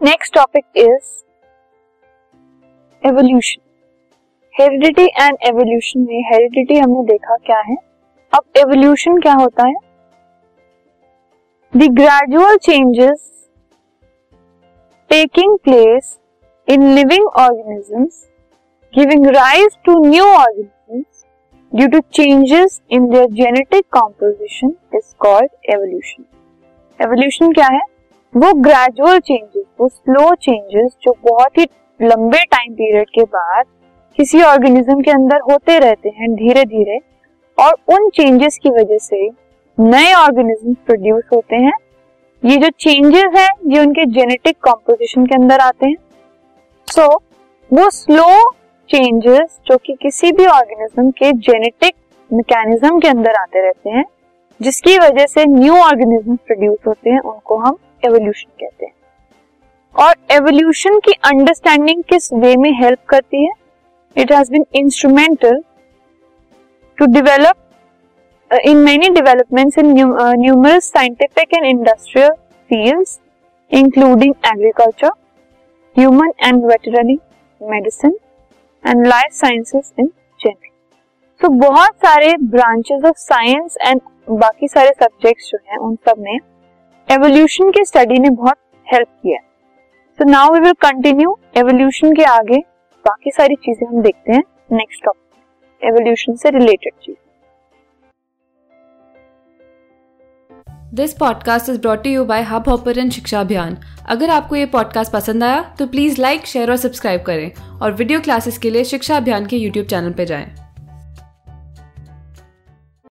Next topic is evolution heredity and evolution में heredity हमने देखा क्या है? अब एवोल्यूशन क्या होता है? The gradual changes taking place in living organisms giving rise to new organisms due to changes in their genetic composition is called evolution evolution क्या है? वो ग्रेजुअल चेंजेस वो स्लो चेंजेस जो बहुत ही लंबे टाइम पीरियड के बाद किसी ऑर्गेनिज्म के अंदर होते रहते हैं धीरे धीरे और उन चेंजेस की वजह से नए ऑर्गेनिज्म प्रोड्यूस होते हैं। ये जो चेंजेस हैं ये उनके जेनेटिक कॉम्पोजिशन के अंदर आते हैं। सो so, वो स्लो चेंजेस जो कि किसी भी ऑर्गेनिज्म के जेनेटिक मैकेनिज्म के अंदर आते रहते हैं। जिसकी वजह से न्यू ऑर्गेनिज्म प्रोड्यूस होते हैं, उनको हम एवोल्यूशन कहते हैं। और एवोल्यूशन की अंडरस्टैंडिंग किस वे में हेल्प करती है? It has been instrumental to develop in many developments in numerous scientific and industrial fields including agriculture human and veterinary medicine and life sciences in general तो बहुत सारे ब्रांचेस ऑफ़ साइंस एंड बाकी सारे subjects जो हैं, उन सब में एवोल्यूशन के स्टडी ने बहुत हेल्प किया so now we will continue evolution के आगे। बाकी सारी चीज़ें हम देखते हैं नेक्स्ट टॉपिक एवोल्यूशन से related cheese. This podcast is brought you by Hubhopper Shiksha Abhiyan अगर आपको ये पॉडकास्ट पसंद आया तो प्लीज़ लाइक शेयर और सब्सक्राइब करें। और वीडियो क्लासेस के लिए शिक्षा अभियान के यूट्यूब चैनल पर जाएँ।